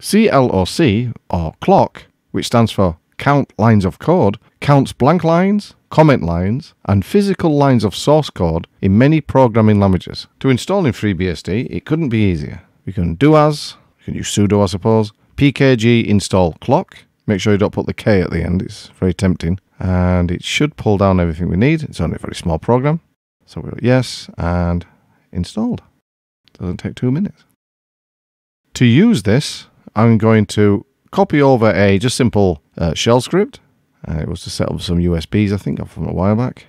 CLOC, or clock, which stands for count lines of code, counts blank lines, comment lines, and physical lines of source code in many programming languages. To install in FreeBSD, it couldn't be easier. We can do as, we can use sudo I suppose, pkg install cloc, make sure you don't put the k at the end, it's very tempting, and it should pull down everything we need. It's only a very small program. So we'll yes, and installed. Doesn't take two minutes. To use this, I'm going to copy over a just simple uh, shell script. Uh, it was to set up some USBs, I think, from a while back.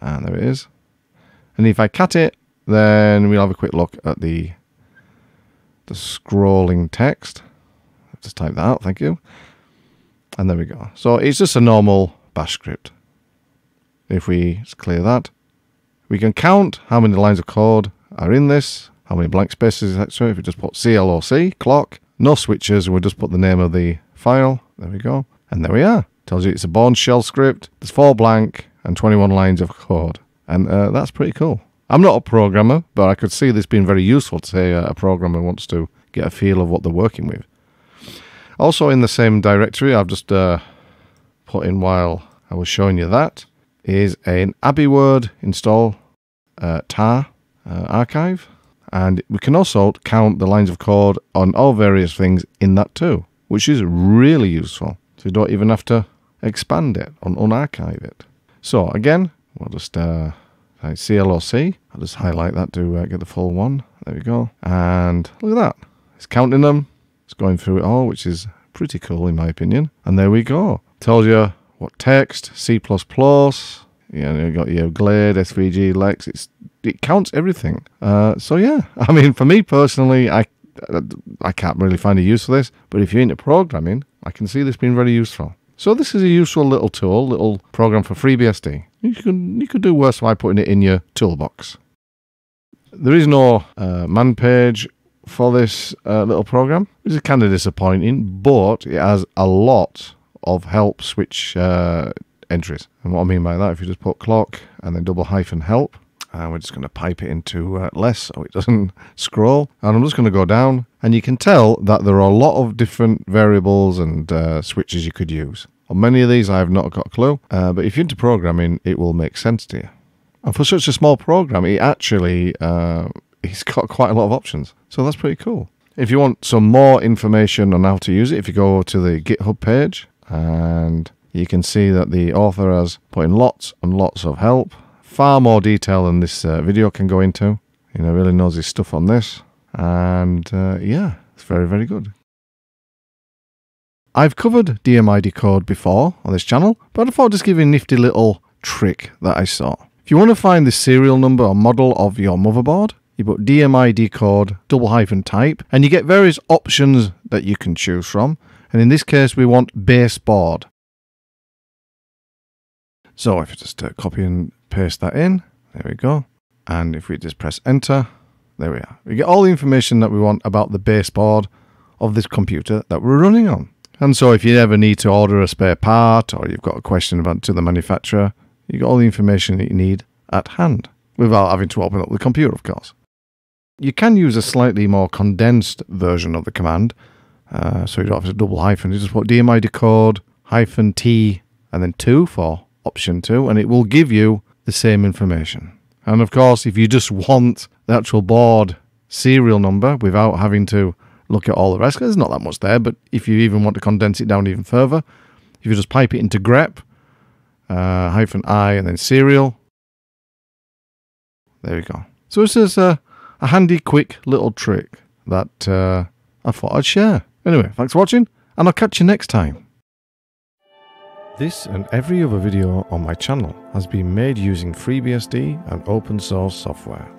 And there it is. And if I cut it, then we'll have a quick look at the the scrolling text. Just type that out, thank you. And there we go. So it's just a normal bash script. If we clear that, we can count how many lines of code are in this, how many blank spaces, etc. If we just put CLOC, clock, no switches, we'll just put the name of the file. There we go. And there we are. Tells you it's a Bourne shell script. There's four blank and 21 lines of code. And uh, that's pretty cool. I'm not a programmer, but I could see this being very useful to say uh, a programmer wants to get a feel of what they're working with. Also in the same directory, I've just uh, put in while I was showing you that, is an AbiWord install uh, tar uh, archive. And we can also count the lines of code on all various things in that too, which is really useful. So you don't even have to expand it or unarchive it. So again, we'll just uh, CLOC. I'll just highlight that to uh, get the full one. There we go. And look at that. It's counting them. It's going through it all, which is pretty cool in my opinion. And there we go. Tells you what text, C++, you know, you got your Glade, SVG, Lex. It's it counts everything. Uh, so yeah, I mean, for me personally, I I can't really find a use for this. But if you're into programming, I can see this being very useful. So this is a useful little tool, little program for FreeBSD. You could you could do worse by putting it in your toolbox. There is no uh, man page for this uh, little program, which is kind of disappointing, but it has a lot of helps which uh, entries. And what I mean by that, if you just put cloc and then double hyphen help, and uh, we're just going to pipe it into uh, less so it doesn't scroll. And I'm just going to go down, and you can tell that there are a lot of different variables and uh, switches you could use. On many of these, I have not got a clue, uh, but if you're into programming, it will make sense to you. And for such a small program, it actually uh, it's got quite a lot of options, so that's pretty cool. If you want some more information on how to use it, if you go to the GitHub page and you can see that the author has put in lots and lots of help. Far more detail than this uh, video can go into. You know, really knows his stuff on this. And uh, yeah, it's very, very good. I've covered dmidecode before on this channel, but I thought just give you a nifty little trick that I saw. If you want to find the serial number or model of your motherboard, you put dmidecode double hyphen type, and you get various options that you can choose from. And in this case, we want base board. So if you just uh, copy and paste that in, there we go. And if we just press enter, there we are. We get all the information that we want about the baseboard of this computer that we're running on. And so if you ever need to order a spare part or you've got a question about to the manufacturer, you've got all the information that you need at hand without having to open up the computer, of course. You can use a slightly more condensed version of the command, uh, so you don't have to double hyphen. You just put dmidecode hyphen T and then 2 for option 2, and it will give you the same information. And of course, if you just want the actual board serial number without having to look at all the rest, there's not that much there, but if you even want to condense it down even further, if you just pipe it into grep, uh, hyphen i, and then serial, there we go. So this is a, a handy, quick little trick that uh, I thought I'd share. Anyway, thanks for watching, and I'll catch you next time. This and every other video on my channel has been made using FreeBSD and open source software.